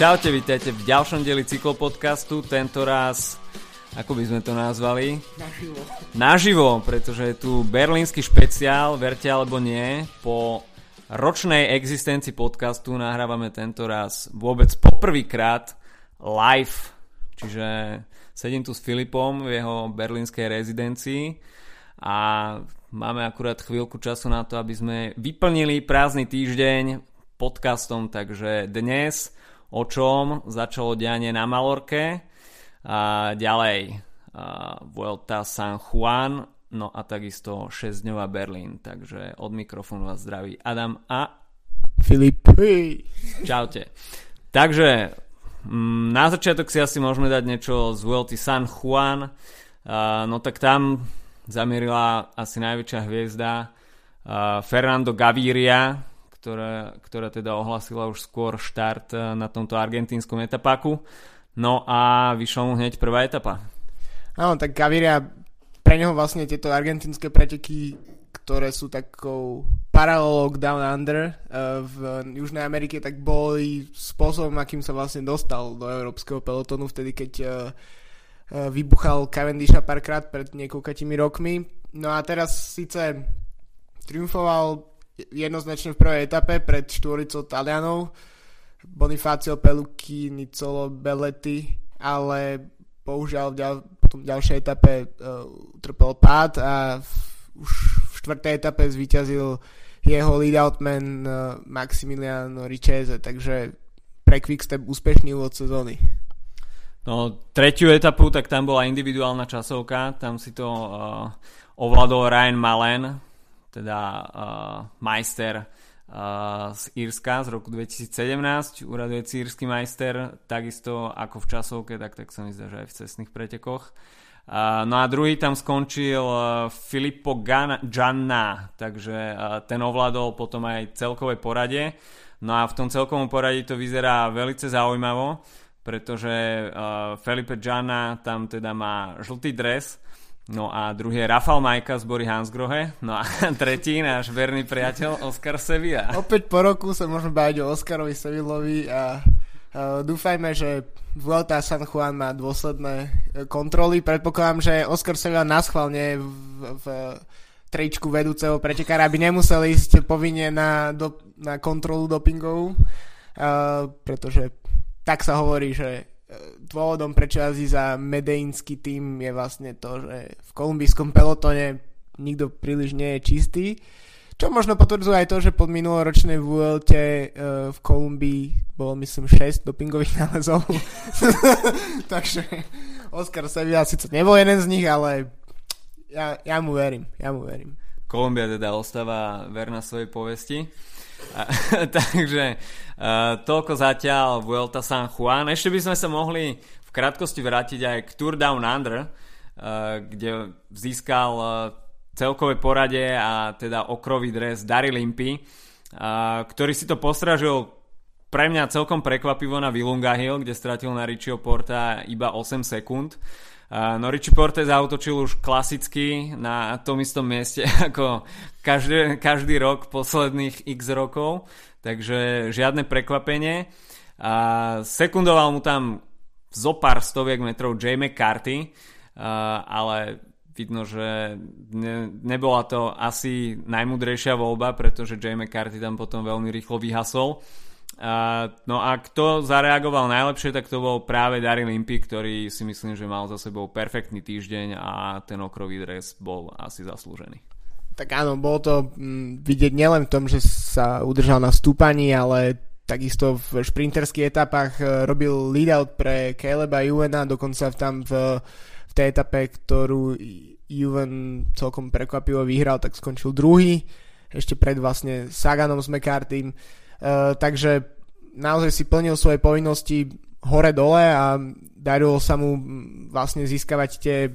Čaute, vítajte v ďalšom dieli cyklopodcastu, tento raz, ako by sme to nazvali? Naživo. Naživo, pretože je tu berlínsky špeciál, verte alebo nie, po ročnej existencii podcastu nahrávame tento raz vôbec poprvýkrát live, čiže sedím tu s Filipom v jeho berlínskej rezidencii a máme akurát chvíľku času na to, aby sme vyplnili prázdny týždeň podcastom, takže dnes o čom začalo dianie na Malorke? A ďalej a Vuelta San Juan no a takisto 6-dňová Berlín. Takže od mikrofónu vás zdraví Adam a Filip. Čaute. Takže mm, na začiatok si asi môžeme dať niečo z Vuelty San Juan. No tak tam zamierila asi najväčšia hviezda Fernando Gaviria ktorá, ktorá teda ohlasila už skôr štart eh, na tomto argentínskom etapáku. No a vyšla mu hneď prvá etapa. Áno, tak Gaviria, pre neho vlastne tieto argentínske preteky, ktoré sú takou paralelou k Down Under uh, v Južnej Amerike, tak boli spôsobom, akým sa vlastne dostal do európskeho pelotonu vtedy, keď uh, vybuchal Cavendisha párkrát pred niekoľkatými rokmi. No a teraz síce triumfoval jednoznačne v prvej etape pred štvoricou Talianov Bonifacio Pelucchi, Nicolo Belletti, ale bohužiaľ v ďal, potom ďalšej etape uh, utrpel pád a v, už v štvrtej etape zvíťazil jeho lead-out man uh, Maximiliano Richese, takže pre Quickstep úspešný úvod sezóny. No, tretiu etapu, tak tam bola individuálna časovka, tam si to uh, ovládol Ryan Malen, teda uh, majster uh, z Írska z roku 2017, uradujúci írsky majster, takisto ako v časovke, tak, tak sa mi zdá, že aj v cestných pretekoch. Uh, no a druhý tam skončil uh, Filippo Gianna, takže ten ovládol potom aj celkové poradie. No a v tom celkovom poradí to vyzerá veľmi zaujímavo, pretože Felipe Gianna tam teda má žltý dres, No a druhý je Rafal Majka z Bory Hansgrohe. No a tretí náš verný priateľ Oskar Sevilla. Opäť po roku sa môžeme baviť o Oskarovi Sevillovi a Uh, dúfajme, že Vuelta San Juan má dôsledné e, kontroly. Predpokladám, že Oscar Sevilla naschválne v, v tričku vedúceho pretekára, aby nemusel ísť povinne na, do, na kontrolu dopingovú, uh, pretože tak sa hovorí, že dôvodom, prečo jazdí za medeinský tým je vlastne to, že v kolumbijskom pelotone nikto príliš nie je čistý. Čo možno potvrdzuje aj to, že pod minuloročnej Vuelte uh, v Kolumbii bolo myslím 6 dopingových nálezov. Takže Oscar Sevilla síce nebol jeden z nich, ale ja, ja mu verím, ja mu verím. Kolumbia teda ostáva verná svojej povesti. takže uh, toľko zatiaľ Vuelta San Juan. Ešte by sme sa mohli v krátkosti vrátiť aj k Tour Down Under, uh, kde získal uh, celkové porade a teda okrový dres Daryl Impy, uh, ktorý si to postražil pre mňa celkom prekvapivo na Vilunga Hill, kde stratil na Richieho Porta iba 8 sekúnd. No Richie Porte zautočil už klasicky na tom istom mieste ako každý, každý rok posledných x rokov, takže žiadne prekvapenie. A sekundoval mu tam zo pár stoviek metrov J. McCarthy, ale vidno, že ne, nebola to asi najmudrejšia voľba, pretože J. McCarthy tam potom veľmi rýchlo vyhasol. Uh, no a kto zareagoval najlepšie, tak to bol práve Daryl Limpy, ktorý si myslím, že mal za sebou perfektný týždeň a ten okrový dres bol asi zaslúžený. Tak áno, bolo to mm, vidieť nielen v tom, že sa udržal na stúpaní, ale takisto v šprinterských etapách e, robil lead-out pre Caleba Juvena, dokonca tam v, v tej etape, ktorú Juven celkom prekvapivo vyhral, tak skončil druhý, ešte pred vlastne Saganom s McCartym takže naozaj si plnil svoje povinnosti hore-dole a darilo sa mu vlastne získavať tie eh,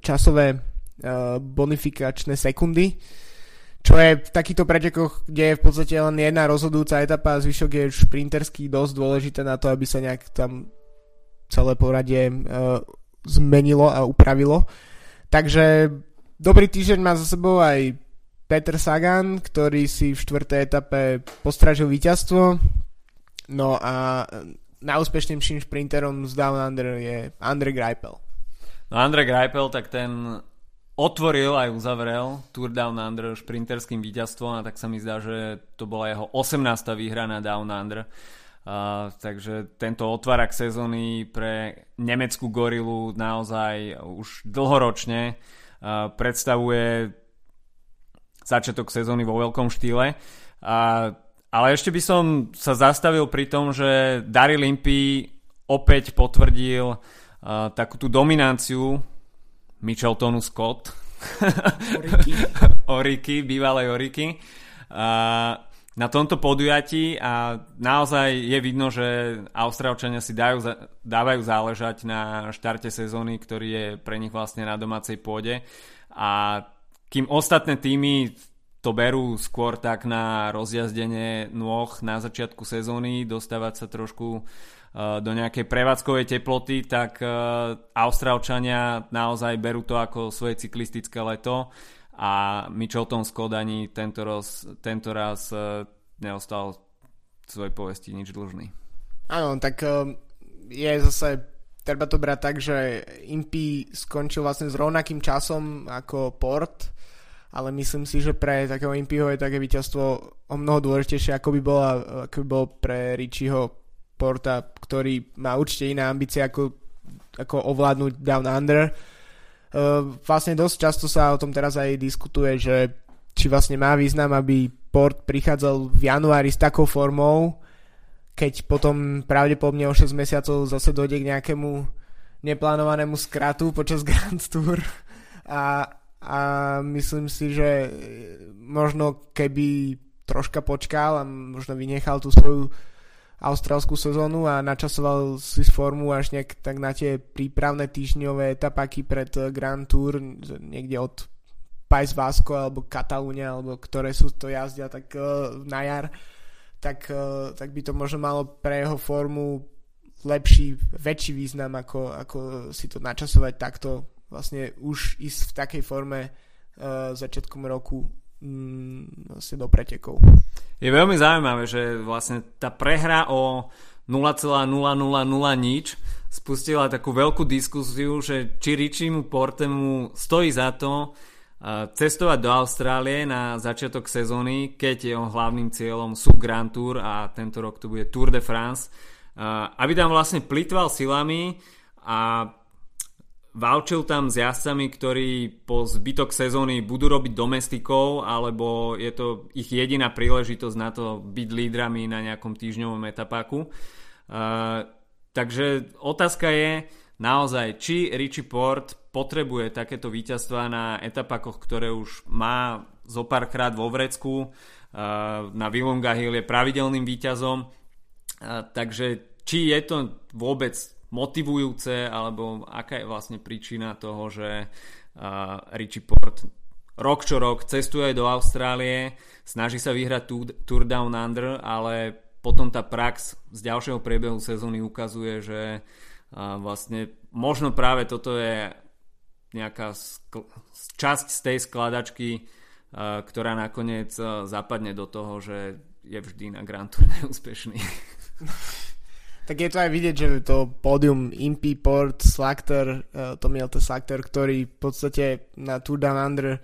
časové uh, bonifikačné sekundy, čo je v takýchto pretekoch, kde je v podstate len jedna rozhodujúca etapa a zvyšok je šprinterský dosť dôležité na to, aby sa nejak tam celé poradie zmenilo a upravilo. Takže dobrý týždeň má za sebou aj Peter Sagan, ktorý si v štvrtej etape postražil víťazstvo. No a najúspešnejším šprinterom z Down Under je Andre Greipel. No Andre Greipel, tak ten otvoril aj uzavrel Tour Down Under šprinterským víťazstvom a tak sa mi zdá, že to bola jeho 18. výhra na Down Under. Uh, takže tento otvárak sezóny pre nemeckú gorilu naozaj už dlhoročne uh, predstavuje začiatok sezóny vo veľkom štýle. Uh, ale ešte by som sa zastavil pri tom, že Daryl Impey opäť potvrdil uh, takú tú dominanciu Micheltonu Scott. Oriky, Oriky bývalej Oriky. Uh, na tomto podujatí a naozaj je vidno, že Austrálčania si dajú, dávajú záležať na štarte sezóny, ktorý je pre nich vlastne na domácej pôde. A kým ostatné týmy to berú skôr tak na rozjazdenie nôh na začiatku sezóny, dostávať sa trošku uh, do nejakej prevádzkovej teploty, tak uh, Austrálčania naozaj berú to ako svoje cyklistické leto a Michelton Scott ani tento raz, tento raz uh, neostal svojej povesti nič dlžný. Áno, tak je zase treba to brať tak, že Impy skončil vlastne s rovnakým časom ako Port, ale myslím si, že pre takého Impyho je také víťazstvo o mnoho dôležitejšie, ako by, bola, ako by bol pre Richieho Porta, ktorý má určite iné ambície, ako, ako ovládnuť Down Under. Uh, vlastne dosť často sa o tom teraz aj diskutuje, že či vlastne má význam, aby Port prichádzal v januári s takou formou, keď potom pravdepodobne o 6 mesiacov zase dojde k nejakému neplánovanému skratu počas Grand Tour. A, a myslím si, že možno keby troška počkal a možno vynechal tú svoju austrálskú sezónu a načasoval si formu až nejak tak na tie prípravné týždňové etapaky pred Grand Tour niekde od Pais Vasco alebo Katalúnia alebo ktoré sú to jazdia tak uh, na jar tak, uh, tak by to možno malo pre jeho formu lepší, väčší význam ako, ako si to načasovať takto vlastne už ísť v takej forme uh, začiatkom roku um, vlastne do pretekov. Je veľmi zaujímavé, že vlastne tá prehra o 0,000 nič spustila takú veľkú diskusiu, že či Richimu Portemu stojí za to cestovať do Austrálie na začiatok sezóny, keď jeho hlavným cieľom sú Grand Tour a tento rok to bude Tour de France, aby tam vlastne plitval silami a Valčil tam s jazdcami, ktorí po zbytok sezóny budú robiť domestikov, alebo je to ich jediná príležitosť na to byť lídrami na nejakom týždňovom etapáku. Takže otázka je naozaj, či Richie Port potrebuje takéto víťazstva na etapákoch, ktoré už má zo párkrát vo vrecku. Uh, na Willunga Hill je pravidelným víťazom. Uh, takže či je to vôbec motivujúce, alebo aká je vlastne príčina toho, že uh, Richie Port rok čo rok cestuje do Austrálie, snaží sa vyhrať Tour Down Under, ale potom tá prax z ďalšieho priebehu sezóny ukazuje, že vlastne možno práve toto je nejaká skl- časť z tej skladačky, uh, ktorá nakoniec uh, zapadne do toho, že je vždy na Grand Tour neúspešný. tak je to aj vidieť, že to pódium Impy, Port, Slactor, uh, Tommy Lte Slactor, ktorý v podstate na Tour Down Under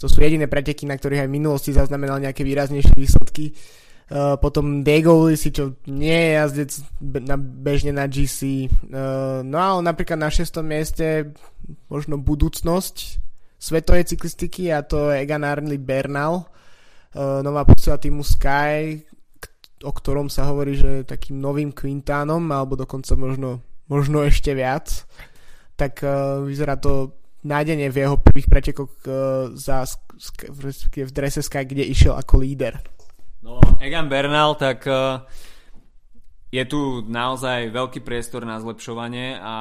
to sú jediné preteky, na ktorých aj v minulosti zaznamenal nejaké výraznejšie výsledky. Uh, potom Diego Ulisi, čo nie je jazdec na, bežne na GC. Uh, no ale napríklad na 6. mieste možno budúcnosť svetovej cyklistiky a to je Egan Arnley Bernal, uh, nová posila týmu Sky, o ktorom sa hovorí, že je takým novým Quintánom, alebo dokonca možno, možno ešte viac, tak uh, vyzerá to nádenie v jeho prvých pretekoch uh, za, v, v drese Sky, kde išiel ako líder. No, Egan Bernal, tak uh, je tu naozaj veľký priestor na zlepšovanie a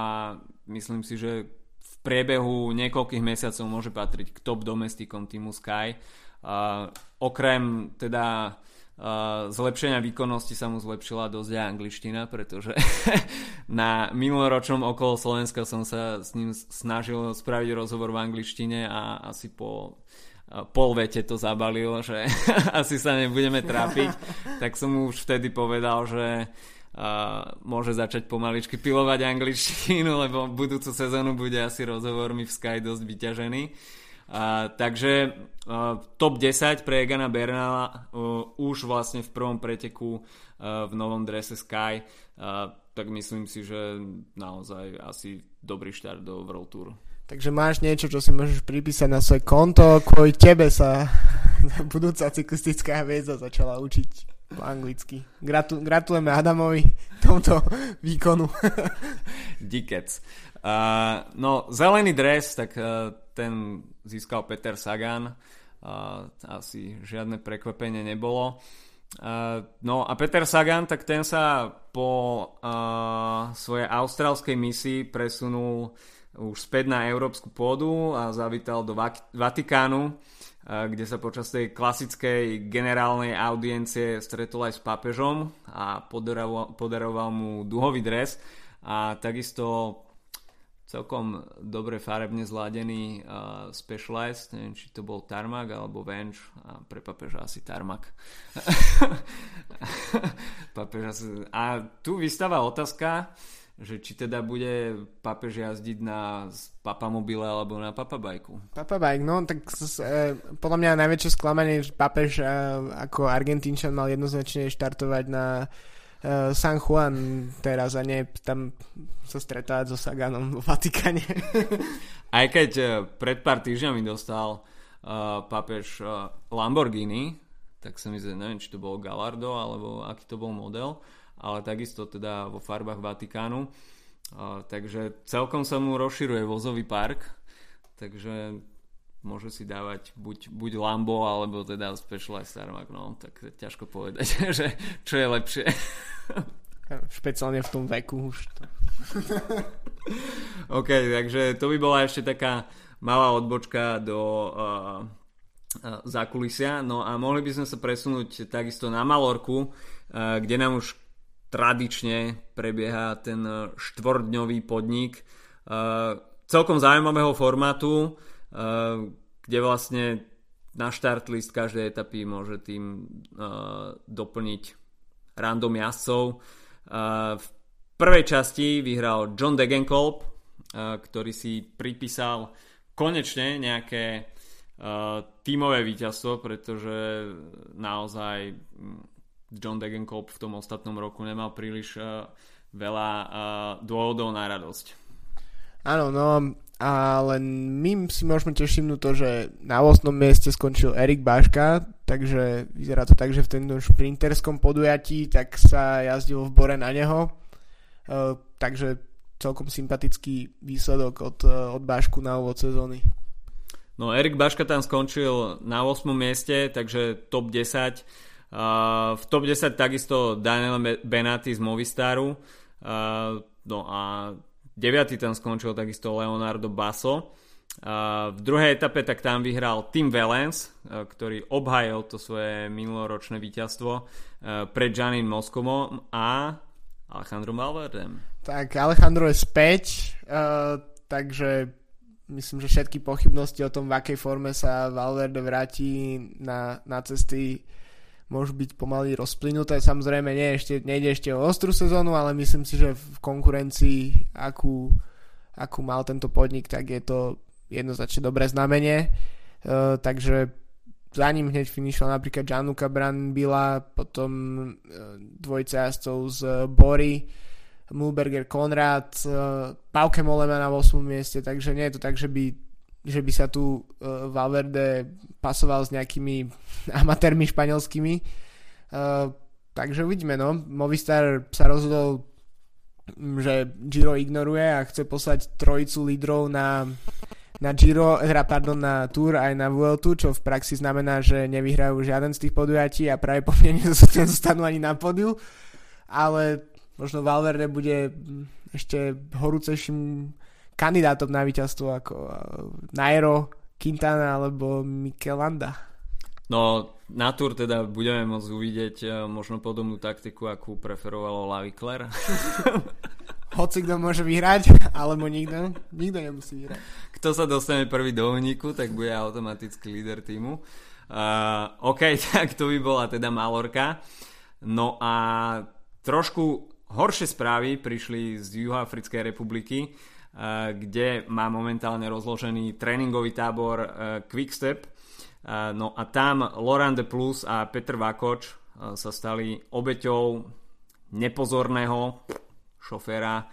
myslím si, že v priebehu niekoľkých mesiacov môže patriť k top domestikom týmu Sky. Uh, okrem teda zlepšenia výkonnosti sa mu zlepšila dosť aj angličtina, pretože na minuloročnom okolo Slovenska som sa s ním snažil spraviť rozhovor v angličtine a asi po pol vete to zabalil, že asi sa nebudeme trápiť, tak som mu už vtedy povedal, že môže začať pomaličky pilovať angličtinu, lebo budúcu sezónu bude asi rozhovormi v Sky dosť vyťažený. Uh, takže uh, top 10 pre Egana Bernala uh, už vlastne v prvom preteku uh, v novom drese Sky, uh, tak myslím si, že naozaj asi dobrý štart do World Tour. Takže máš niečo, čo si môžeš pripísať na svoje konto, kvôli tebe sa budúca cyklistická hviezda začala učiť po anglicky. Gratu- gratulujeme Adamovi tomto výkonu. Dikec. Uh, no, zelený dres, tak uh, ten získal Peter Sagan. Uh, asi žiadne prekvapenie nebolo. Uh, no a Peter Sagan, tak ten sa po uh, svojej austrálskej misii presunul už späť na európsku pôdu a zavítal do Vatikánu, uh, kde sa počas tej klasickej generálnej audiencie stretol aj s pápežom a podaroval, podaroval mu duhový dres a takisto celkom dobre farebne zladený uh, Specialized, neviem či to bol Tarmac alebo Venge a pre papeža asi Tarmac. papeža asi... A tu vystáva otázka, že či teda bude papež jazdiť na papamobile alebo na papabajku. Papabajk, no tak e, podľa mňa najväčšie sklamanie, že papež e, ako Argentínčan mal jednoznačne štartovať na uh, San Juan teraz a nie tam sa stretávať so Saganom vo Vatikáne. Aj keď uh, pred pár týždňami dostal uh, papež uh, Lamborghini, tak sa mi zdá, neviem, či to bol Gallardo, alebo aký to bol model, ale takisto teda vo farbách Vatikánu. Takže celkom sa mu rozširuje vozový park, takže môže si dávať buď, buď Lambo alebo teda Specialized Tarmac, no tak ťažko povedať, že čo je lepšie. Špeciálne v tom veku už to. OK, takže to by bola ešte taká malá odbočka do uh, zákulisia. No a mohli by sme sa presunúť takisto na Malorku, kde nám už tradične prebieha ten štvordňový podnik uh, celkom zaujímavého formátu Eh, kde vlastne na štart list každej etapy môže tým doplniť random jazdcov. V prvej časti vyhral John Degenkolb, ktorý si pripísal konečne nejaké tímové víťazstvo, pretože naozaj John Degenkolb v tom ostatnom roku nemal príliš uh, veľa uh, dôvodov na radosť. Áno, no ale my si môžeme tiež všimnúť to, že na 8. mieste skončil Erik Baška, takže vyzerá to tak, že v tomto šprinterskom podujatí tak sa jazdilo v bore na neho, uh, takže celkom sympatický výsledok od, uh, od Bašku na úvod sezóny. No Erik Baška tam skončil na 8. mieste, takže top 10. Uh, v top 10 takisto Daniel Benati z Movistaru. Uh, no a 9. tam skončil takisto Leonardo Basso. v druhej etape tak tam vyhral Tim Valens, ktorý obhajil to svoje minuloročné víťazstvo pred Janin Moskovom a Alejandro Valverdem. Tak Alejandro je späť, uh, takže myslím, že všetky pochybnosti o tom, v akej forme sa Valverde vráti na, na cesty môžu byť pomaly rozplynuté. Samozrejme, nie, ešte, nejde ešte o ostrú sezónu, ale myslím si, že v konkurencii, akú, akú mal tento podnik, tak je to jednoznačne dobré znamenie. Uh, takže za ním hneď finišoval napríklad Gianluca Brambila, potom uh, dvojca jazdcov z Bory, Mulberger Konrad, uh, Pauke Molema na 8. mieste, takže nie je to tak, že by že by sa tu uh, Valverde pasoval s nejakými amatérmi španielskými. Uh, takže uvidíme, no. Movistar sa rozhodol, že Giro ignoruje a chce poslať trojicu lídrov na, na Giro, hra, pardon, na Tour aj na Vueltu, čo v praxi znamená, že nevyhrajú žiaden z tých podujatí a práve po mne nezostanú ani na podiu. Ale možno Valverde bude ešte horúcejším kandidátom na víťazstvo ako eh, Nairo, Quintana alebo Michelanda. No, na Tour teda budeme môcť uvidieť eh, možno podobnú taktiku, akú preferovalo Lavicler. Hoci kto môže vyhrať, alebo nikto, nikto nemusí vyhrať. Kto sa dostane prvý do úniku, tak bude automaticky líder týmu. Uh, OK, tak to by bola teda Malorka. No a trošku horšie správy prišli z Juhoafrickej republiky, kde má momentálne rozložený tréningový tábor Quickstep. No a tam Laurent de Plus a Petr Vakoč sa stali obeťou nepozorného šoféra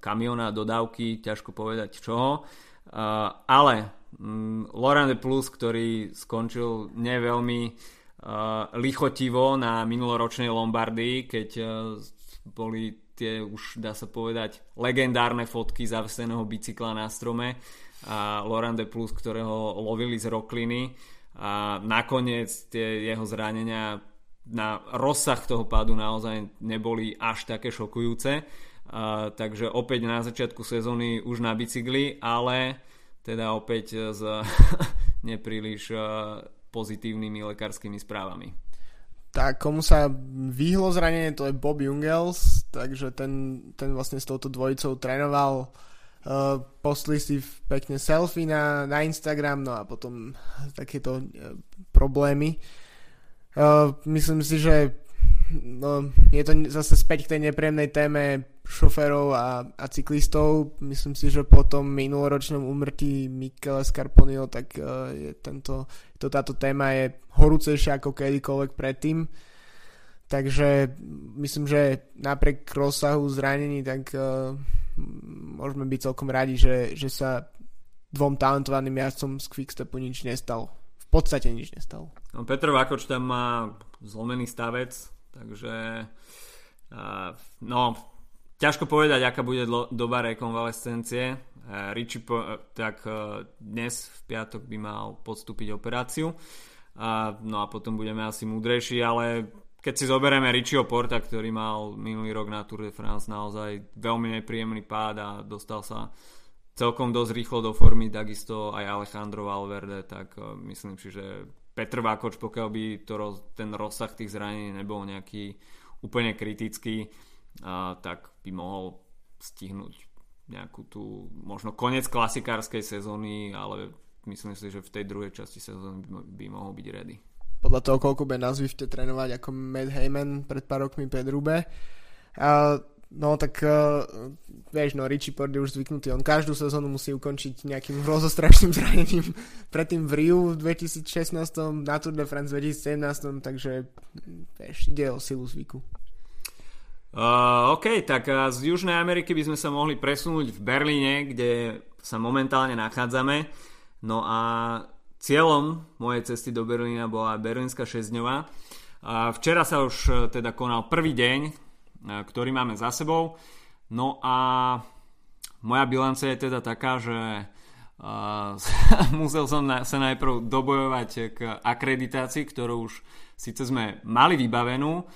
kamiona dodávky, ťažko povedať čoho. Ale mm, Laurent de Plus, ktorý skončil neveľmi lichotivo na minuloročnej Lombardii, keď boli tie už dá sa povedať legendárne fotky zaveseného bicykla na strome a Laurent de Plus, ktorého lovili z rokliny a nakoniec tie jeho zranenia na rozsah toho pádu naozaj neboli až také šokujúce. A, takže opäť na začiatku sezóny už na bicykli, ale teda opäť s nepríliš pozitívnymi lekárskymi správami tak komu sa vyhlo zranenie, to je Bob Jungels, takže ten, ten vlastne s touto dvojicou trénoval. Uh, postli si pekne selfie na, na Instagram, no a potom takéto uh, problémy. Uh, myslím si, že no, je to zase späť k tej nepríjemnej téme šoférov a, a cyklistov. Myslím si, že po tom minuloročnom umrtí Michele Scarponio, tak uh, je tento, to, táto téma je horúcejšia ako kedykoľvek predtým. Takže myslím, že napriek rozsahu zranení, tak uh, môžeme byť celkom radi, že, že sa dvom talentovaným jazdcom z Quickstepu nič nestalo. V podstate nič nestalo. No, Petr Vakoč tam má zlomený stavec, takže uh, no, Ťažko povedať, aká bude doba rekonvalescencie. Uh, Richie po, uh, tak uh, dnes v piatok by mal podstúpiť operáciu. No a potom budeme asi múdrejší, ale keď si zoberieme Richieho Porta, ktorý mal minulý rok na Tour de France naozaj veľmi nepríjemný pád a dostal sa celkom dosť rýchlo do formy, takisto aj Alejandro Valverde, tak myslím si, že Petr Vákoč, pokiaľ by to ten rozsah tých zranení nebol nejaký úplne kritický, tak by mohol stihnúť nejakú tú možno koniec klasikárskej sezóny, ale myslím si, že v tej druhej časti sezóny by mohol byť ready. Podľa toho, koľko bude na Zwifte trénovať ako Matt Heyman pred pár rokmi pred Rube. A, no tak uh, vieš, no Richie Port je už zvyknutý, on každú sezónu musí ukončiť nejakým hrozostrašným zranením. Predtým v Riu v 2016, na Tour de France v 2017, takže vieš, ide o silu zvyku. Uh, OK, tak uh, z Južnej Ameriky by sme sa mohli presunúť v Berlíne, kde sa momentálne nachádzame. No a cieľom mojej cesty do Berlína bola Berlínska šesťdňová. Uh, včera sa už uh, teda konal prvý deň, uh, ktorý máme za sebou. No a moja bilancia je teda taká, že uh, musel som na, sa najprv dobojovať k akreditácii, ktorú už síce sme mali vybavenú,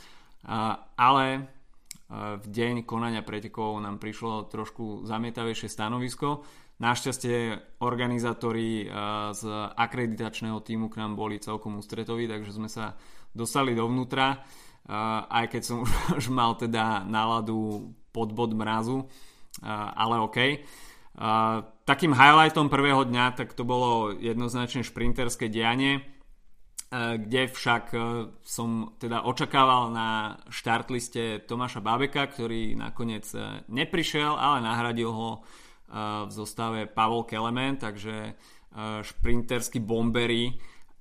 ale v deň konania pretekov nám prišlo trošku zamietavejšie stanovisko. Našťastie organizátori z akreditačného týmu k nám boli celkom ústretoví, takže sme sa dostali dovnútra, aj keď som už mal teda náladu pod bod mrazu, ale OK. Takým highlightom prvého dňa tak to bolo jednoznačne šprinterské dianie kde však som teda očakával na štartliste Tomáša Bábeka, ktorý nakoniec neprišiel, ale nahradil ho v zostave Pavol Kelemen, takže šprinterský bombery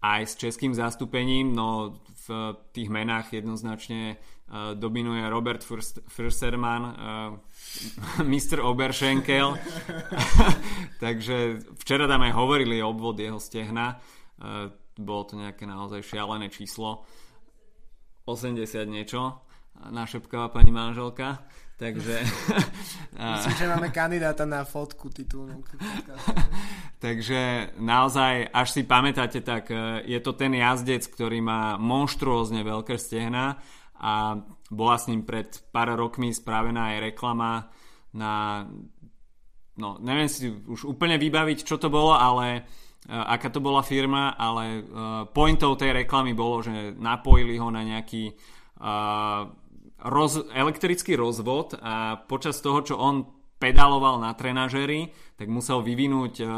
aj s českým zastúpením, no v tých menách jednoznačne dominuje Robert Fürsterman, Mr. Oberschenkel, takže včera tam aj hovorili o obvod jeho stehna, bolo to nejaké naozaj šialené číslo. 80 niečo našepkáva pani manželka takže myslím, že máme kandidáta na fotku titulnú. Takže naozaj až si pamätáte tak e, je to ten jazdec ktorý má monštruózne veľké stehna a bola s ním pred pár rokmi spravená aj reklama na no neviem si už úplne vybaviť čo to bolo ale Eh, aká to bola firma, ale uh, pointou tej reklamy bolo, že napojili ho na nejaký uh, roz, elektrický rozvod a počas toho, čo on pedaloval na trenažery, tak musel vyvinúť uh,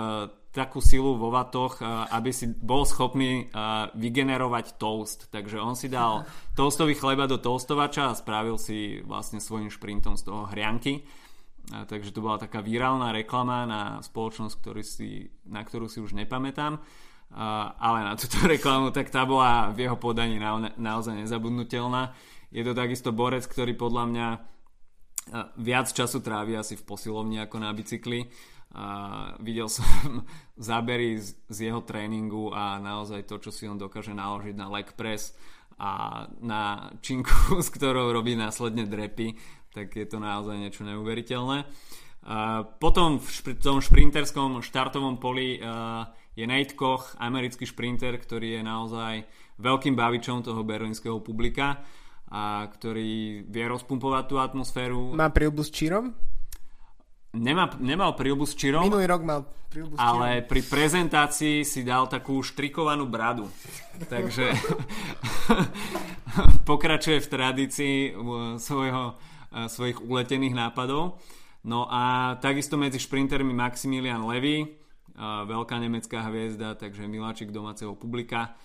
takú silu vo vatoch, aby si bol schopný vygenerovať toast. Takže on si dal toastový chleba do toastovača a spravil si vlastne svojim šprintom z toho hrianky. Takže to bola taká virálna reklama na spoločnosť, ktorý si, na ktorú si už nepamätám. Ale na túto reklamu, tak tá bola v jeho podaní naozaj nezabudnutelná. Je to takisto borec, ktorý podľa mňa viac času trávi asi v posilovni ako na bicykli. A videl som zábery z, z jeho tréningu a naozaj to, čo si on dokáže naložiť na leg press a na činku, s ktorou robí následne drepy, tak je to naozaj niečo neuveriteľné. Potom v tom šprinterskom štartovom poli je Nate Koch, americký šprinter, ktorý je naozaj veľkým bavičom toho berlínskeho publika a ktorý vie rozpumpovať tú atmosféru. Má prílbu s čírom? Nemá, nemal prílbu s čírom. Minulý rok mal prílbu s čírom. Ale pri prezentácii si dal takú štrikovanú bradu. Takže pokračuje v tradícii svojho, svojich uletených nápadov. No a takisto medzi šprintermi Maximilian Levy, veľká nemecká hviezda, takže miláčik domáceho publika.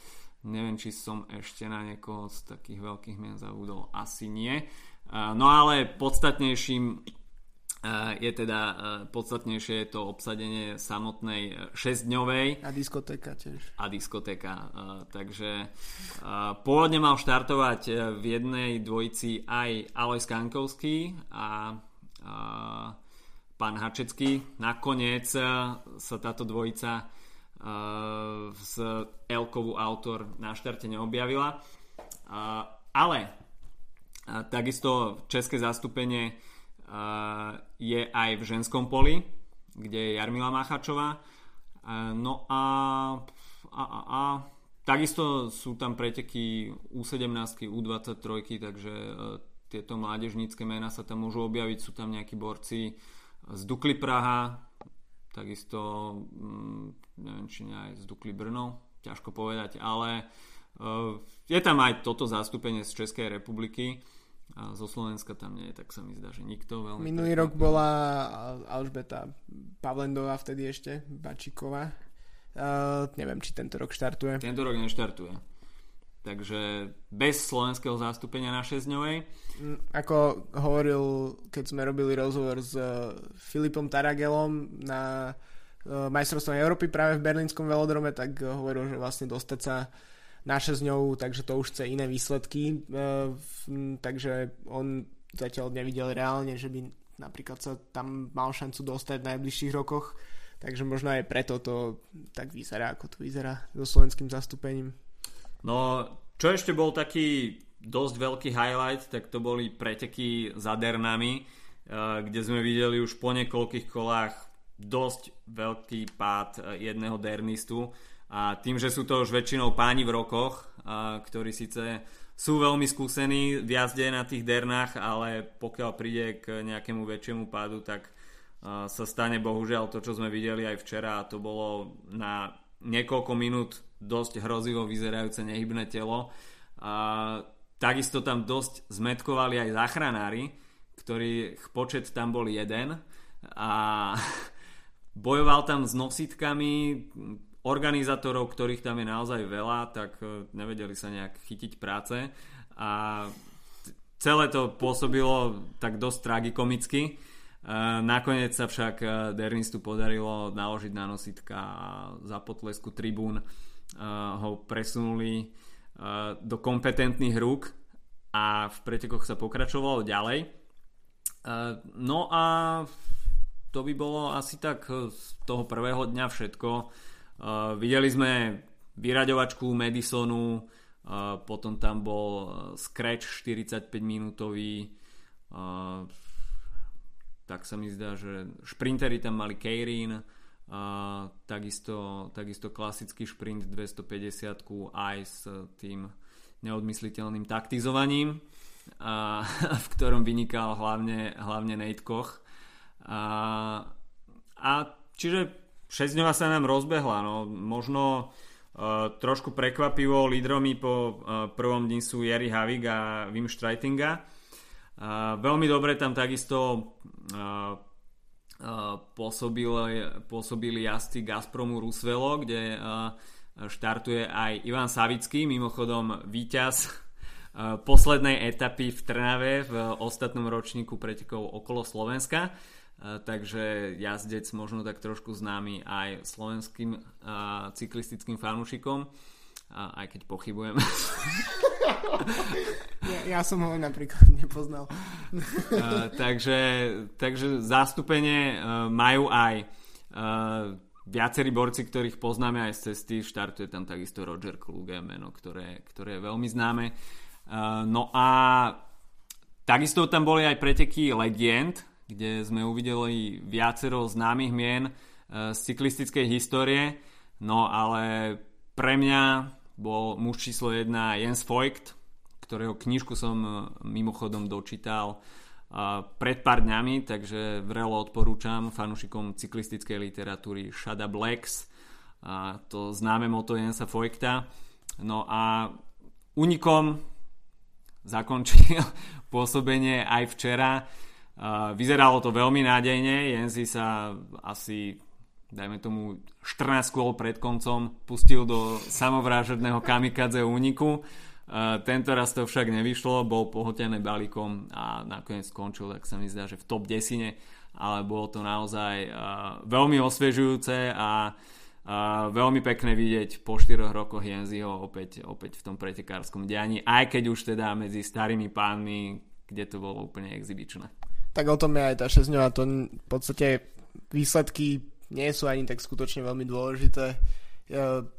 Neviem, či som ešte na niekoho z takých veľkých mien zavudol. Asi nie. No ale podstatnejším je teda podstatnejšie je to obsadenie samotnej 6-dňovej. A diskotéka tiež. A diskotéka. Takže pôvodne mal štartovať v jednej dvojici aj Alois Kankovský a pán Hačecký. Nakoniec sa táto dvojica z Elkovú autor na štarte neobjavila. Ale takisto české zastúpenie je aj v ženskom poli, kde je Jarmila Machačová. No a, a, a, a takisto sú tam preteky U17, U23, takže tieto mládežnícke mená sa tam môžu objaviť. Sú tam nejakí borci z Dukly Praha, takisto mm, neviem či aj z Dukly Brno, ťažko povedať, ale uh, je tam aj toto zastúpenie z Českej republiky a zo Slovenska tam nie je, tak sa mi zdá, že nikto veľmi... Minulý rok bola Alžbeta Pavlendová vtedy ešte, Bačíková. Uh, neviem, či tento rok štartuje. Tento rok neštartuje. Takže bez slovenského zastúpenia na 6 dňovej. Mm, ako hovoril, keď sme robili rozhovor s uh, Filipom Taragelom na majstrovstvom Európy práve v berlínskom velodrome, tak eh, hovoril, že vlastne dostať sa na 6 dňov, takže to už chce iné výsledky, eh, takže on zatiaľ nevidel reálne, že by napríklad sa tam mal šancu dostať v najbližších rokoch, takže možno aj preto to tak vyzerá, ako to vyzerá so slovenským zastúpením. No, čo ešte bol taký dosť veľký highlight, tak to boli preteky za Dernami, kde sme videli už po niekoľkých kolách dosť veľký pád e, jedného dernistu a tým, že sú to už väčšinou páni v rokoch, ktorí síce sú veľmi skúsení v jazde na tých dernách, ale pokiaľ príde k nejakému väčšiemu pádu, tak sa stane bohužiaľ to, čo sme videli aj včera a to bolo na niekoľko minút dosť hrozivo vyzerajúce nehybné telo. A takisto tam dosť zmetkovali aj záchranári, ktorých počet tam bol jeden a bojoval tam s nositkami organizátorov, ktorých tam je naozaj veľa, tak e, nevedeli sa nejak chytiť práce a celé to pôsobilo tak dosť tragikomicky. E, nakoniec sa však e, Dernistu podarilo naložiť na nositka a za potlesku tribún ho presunuli do kompetentných rúk a v pretekoch sa pokračovalo ďalej. No a to by bolo asi tak eh, z toho prvého dňa všetko. Uh, videli sme vyraďovačku Madisonu, uh, potom tam bol Scratch 45 minútový, uh, tak sa mi zdá, že šprintery tam mali Keirin, uh, takisto, takisto klasický šprint 250 aj s tým neodmysliteľným taktizovaním, uh, v ktorom vynikal hlavne, hlavne Nate Koch a, a čiže 6 dňová sa nám rozbehla. No, možno uh, trošku prekvapivo lídromi po uh, prvom dni sú Jerry Havik a Wim Streitinga. Uh, veľmi dobre tam takisto uh, pôsobili, pôsobili jazdci Gazpromu Rusvelo, kde štartuje aj Ivan Savický, mimochodom víťaz poslednej etapy v Trnave v ostatnom ročníku pretekov okolo Slovenska takže jazdec možno tak trošku známy aj slovenským cyklistickým fanúšikom aj keď pochybujem. Ja, ja som ho napríklad nepoznal. takže, takže zastúpenie uh, majú aj viacerí borci, ktorých poznáme aj z cesty. Štartuje tam takisto Roger Kluge, meno, ktoré, ktoré je veľmi známe. No a takisto tam boli aj preteky legend, kde sme uvideli viacero známych mien uh, z cyklistickej histórie. No ale pre mňa bol muž číslo 1 Jens Voigt, ktorého knižku som e, mimochodom dočítal e, pred pár dňami, takže vrelo odporúčam fanúšikom cyklistickej literatúry Shada Blacks a to známe moto Jensa Voigta. No a unikom zakončil pôsobenie aj včera. E, vyzeralo to veľmi nádejne, Jensi sa asi dajme tomu 14 kôl pred koncom pustil do samovrážedného kamikadze úniku. Tento raz to však nevyšlo, bol pohotený balíkom a nakoniec skončil, tak sa mi zdá, že v top desine, ale bolo to naozaj veľmi osviežujúce a veľmi pekné vidieť po 4 rokoch Jenziho opäť, opäť v tom pretekárskom dianí, aj keď už teda medzi starými pánmi, kde to bolo úplne exibičné. Tak o tom je aj tá 6 to v podstate výsledky nie sú ani tak skutočne veľmi dôležité. E,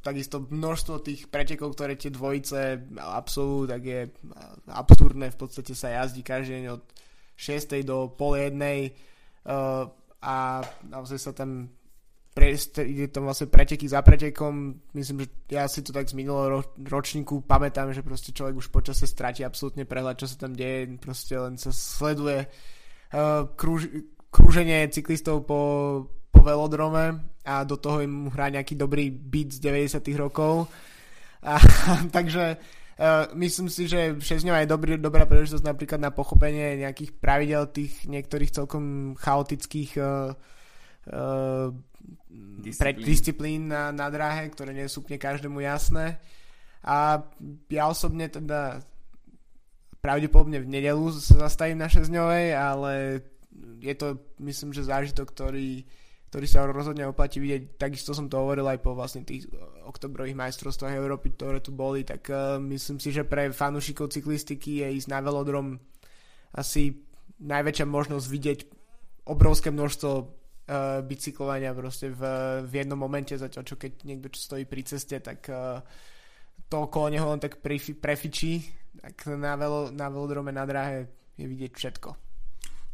takisto množstvo tých pretekov, ktoré tie dvojice absolvujú, tak je absurdné. V podstate sa jazdí každý deň od 6. do pol jednej e, a naozaj sa tam pre, ide tam vlastne preteky za pretekom. Myslím, že ja si to tak z minulého ročníku pamätám, že proste človek už počase stratí absolútne prehľad, čo sa tam deje, proste len sa sleduje uh, krúž, krúženie cyklistov po, po velodrome a do toho im hrá nejaký dobrý beat z 90 rokov. A, takže uh, myslím si, že 6 je dobrý, dobrá príležitosť napríklad na pochopenie nejakých pravidel tých niektorých celkom chaotických uh, uh, disciplín na, na dráhe, ktoré nie sú úplne každému jasné. A ja osobne teda pravdepodobne v nedelu sa zastavím na 6 ale je to myslím, že zážitok, ktorý ktorý sa rozhodne oplatí vidieť. Takisto som to hovoril aj po vlastne tých oktobrových majstrovstvách Európy, ktoré tu boli, tak uh, myslím si, že pre fanúšikov cyklistiky je ísť na velodrom asi najväčšia možnosť vidieť obrovské množstvo uh, bicyklovania proste v, v jednom momente, zatiaľ čo keď niekto čo stojí pri ceste, tak uh, to okolo neho len tak prefi, prefičí, tak na, velo, na velodrome na dráhe je vidieť všetko.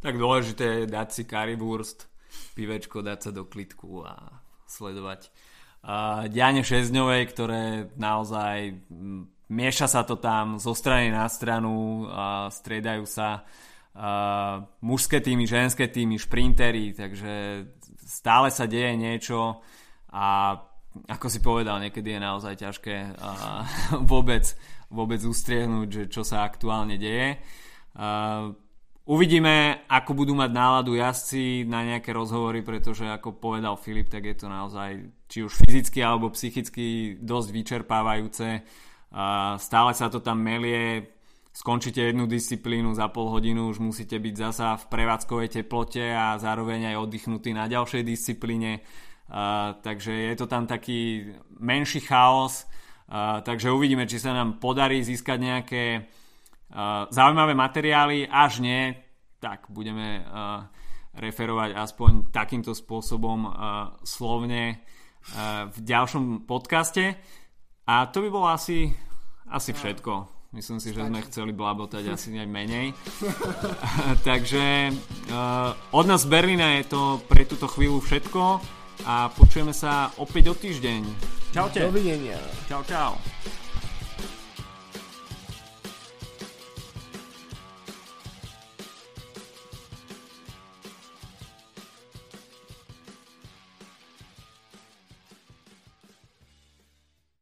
Tak dôležité je dať si currywurst pivečko, dať sa do klitku a sledovať uh, dianie šesťdňovej, ktoré naozaj mieša sa to tam zo strany na stranu, uh, striedajú sa uh, mužské týmy, ženské týmy, šprintery, takže stále sa deje niečo a ako si povedal, niekedy je naozaj ťažké uh, vôbec, vôbec ustriehnúť, že čo sa aktuálne deje. Uvidíme, ako budú mať náladu jazdci na nejaké rozhovory, pretože ako povedal Filip, tak je to naozaj či už fyzicky alebo psychicky dosť vyčerpávajúce. Stále sa to tam melie, skončíte jednu disciplínu za pol hodinu, už musíte byť zasa v prevádzkovej teplote a zároveň aj oddychnutý na ďalšej disciplíne. takže je to tam taký menší chaos. Takže uvidíme, či sa nám podarí získať nejaké zaujímavé materiály, až nie, tak budeme uh, referovať aspoň takýmto spôsobom uh, slovne uh, v ďalšom podcaste. A to by bolo asi, asi všetko. Myslím si, že sme chceli blabotať asi aj menej. Takže uh, od nás z Berlína je to pre túto chvíľu všetko a počujeme sa opäť o týždeň. Čaute. Dovidenia. Čau, čau.